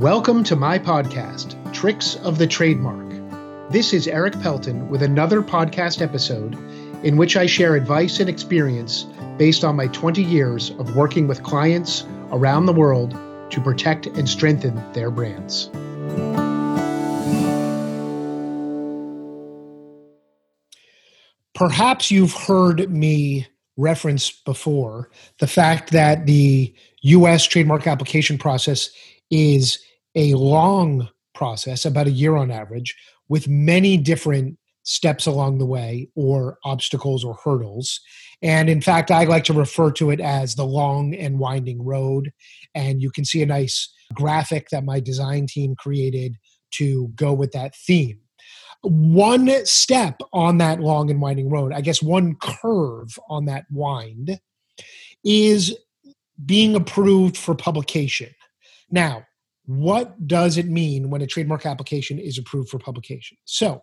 Welcome to my podcast, Tricks of the Trademark. This is Erik Pelton with another podcast episode in which I share advice and experience based on my 20 years of working with clients around the world to protect and strengthen their brands. Perhaps you've heard me reference before the fact that the US trademark application process is a long process, about a year on average, with many different steps along the way or obstacles or hurdles. And in fact, I like to refer to it as the long and winding road. And you can see a nice graphic that my design team created to go with that theme. One step on that long and winding road, I guess one curve on that wind, is being approved for publication. Now, what does it mean when a trademark application is approved for publication? So,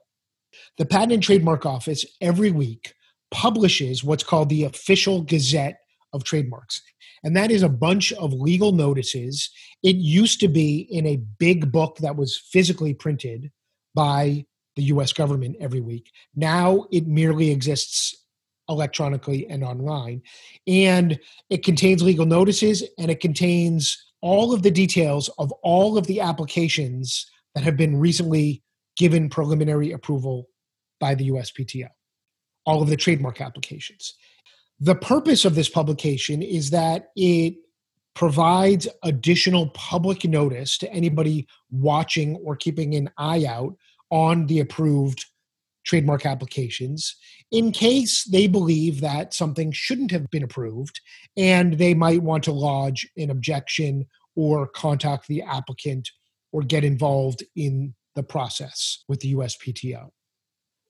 the Patent and Trademark Office every week publishes what's called the official Gazette of Trademarks. And that is a bunch of legal notices. It used to be in a big book that was physically printed by the US government every week. Now it merely exists electronically and online. And it contains legal notices and it contains all of the details of all of the applications that have been recently given preliminary approval by the USPTO, all of the trademark applications. The purpose of this publication is that it provides additional public notice to anybody watching or keeping an eye out on the approved trademark applications in case they believe that something shouldn't have been approved and they might want to lodge an objection or contact the applicant or get involved in the process with the USPTO.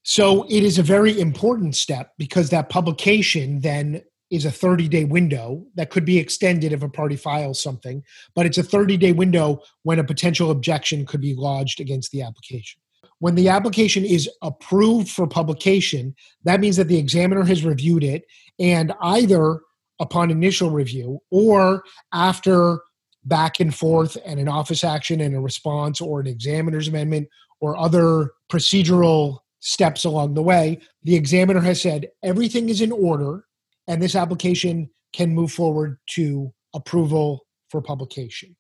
So it is a very important step because that publication then is a 30 day window that could be extended if a party files something, but it's a 30 day window when a potential objection could be lodged against the application. When the application is approved for publication, that means that the examiner has reviewed it and either upon initial review or after back and forth and an office action and a response or an examiner's amendment or other procedural steps along the way, the examiner has said everything is in order and this application can move forward to approval for publication.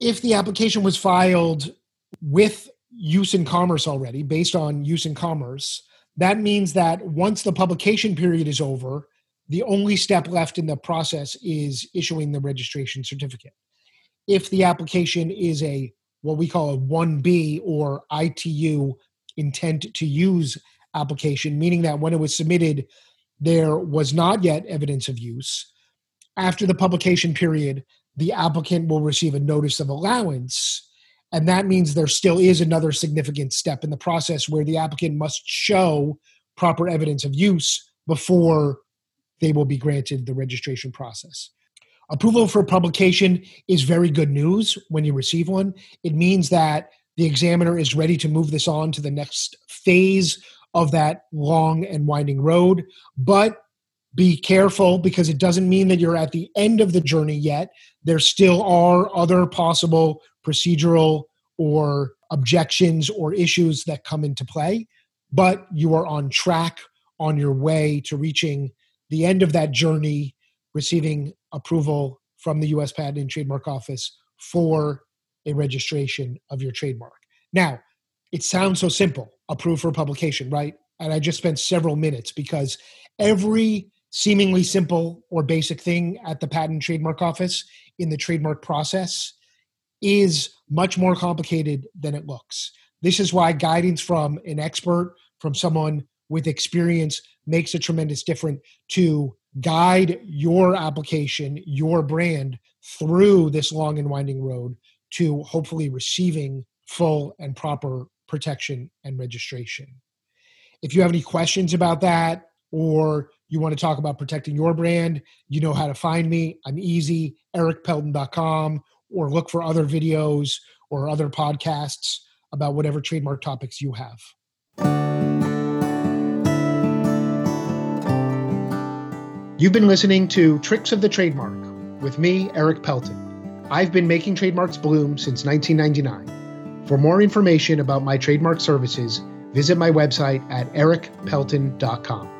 If the application was filed with use in commerce already, based on use in commerce, that means that once the publication period is over, the only step left in the process is issuing the registration certificate. If the application is a what we call a 1B or ITU intent to use application, meaning that when it was submitted, there was not yet evidence of use. After the publication period, the applicant will receive a notice of allowance. And that means there still is another significant step in the process where the applicant must show proper evidence of use before they will be granted the registration process. Approval for publication is very good news when you receive one. It means that the examiner is ready to move this on to the next phase of that long and winding road. But be careful because it doesn't mean that you're at the end of the journey yet. There still are other possible procedural or objections or issues that come into play, but you are on track on your way to reaching the end of that journey, receiving approval from the US Patent and Trademark Office for a registration of your trademark. Now, it sounds so simple approved for publication, right? And I just spent several minutes because every seemingly simple or basic thing at the Patent Trademark Office in the trademark process is much more complicated than it looks. This is why guidance from an expert, from someone with experience, makes a tremendous difference to guide your application, your brand through this long and winding road to hopefully receiving full and proper protection and registration. If you have any questions about that, or you want to talk about protecting your brand, you know how to find me. I'm easy, erikpelton.com, or look for other videos or other podcasts about whatever trademark topics you have. You've been listening to Tricks of the Trademark with me, Erik Pelton. I've been making trademarks bloom since 1999. For more information about my trademark services, visit my website at erikpelton.com.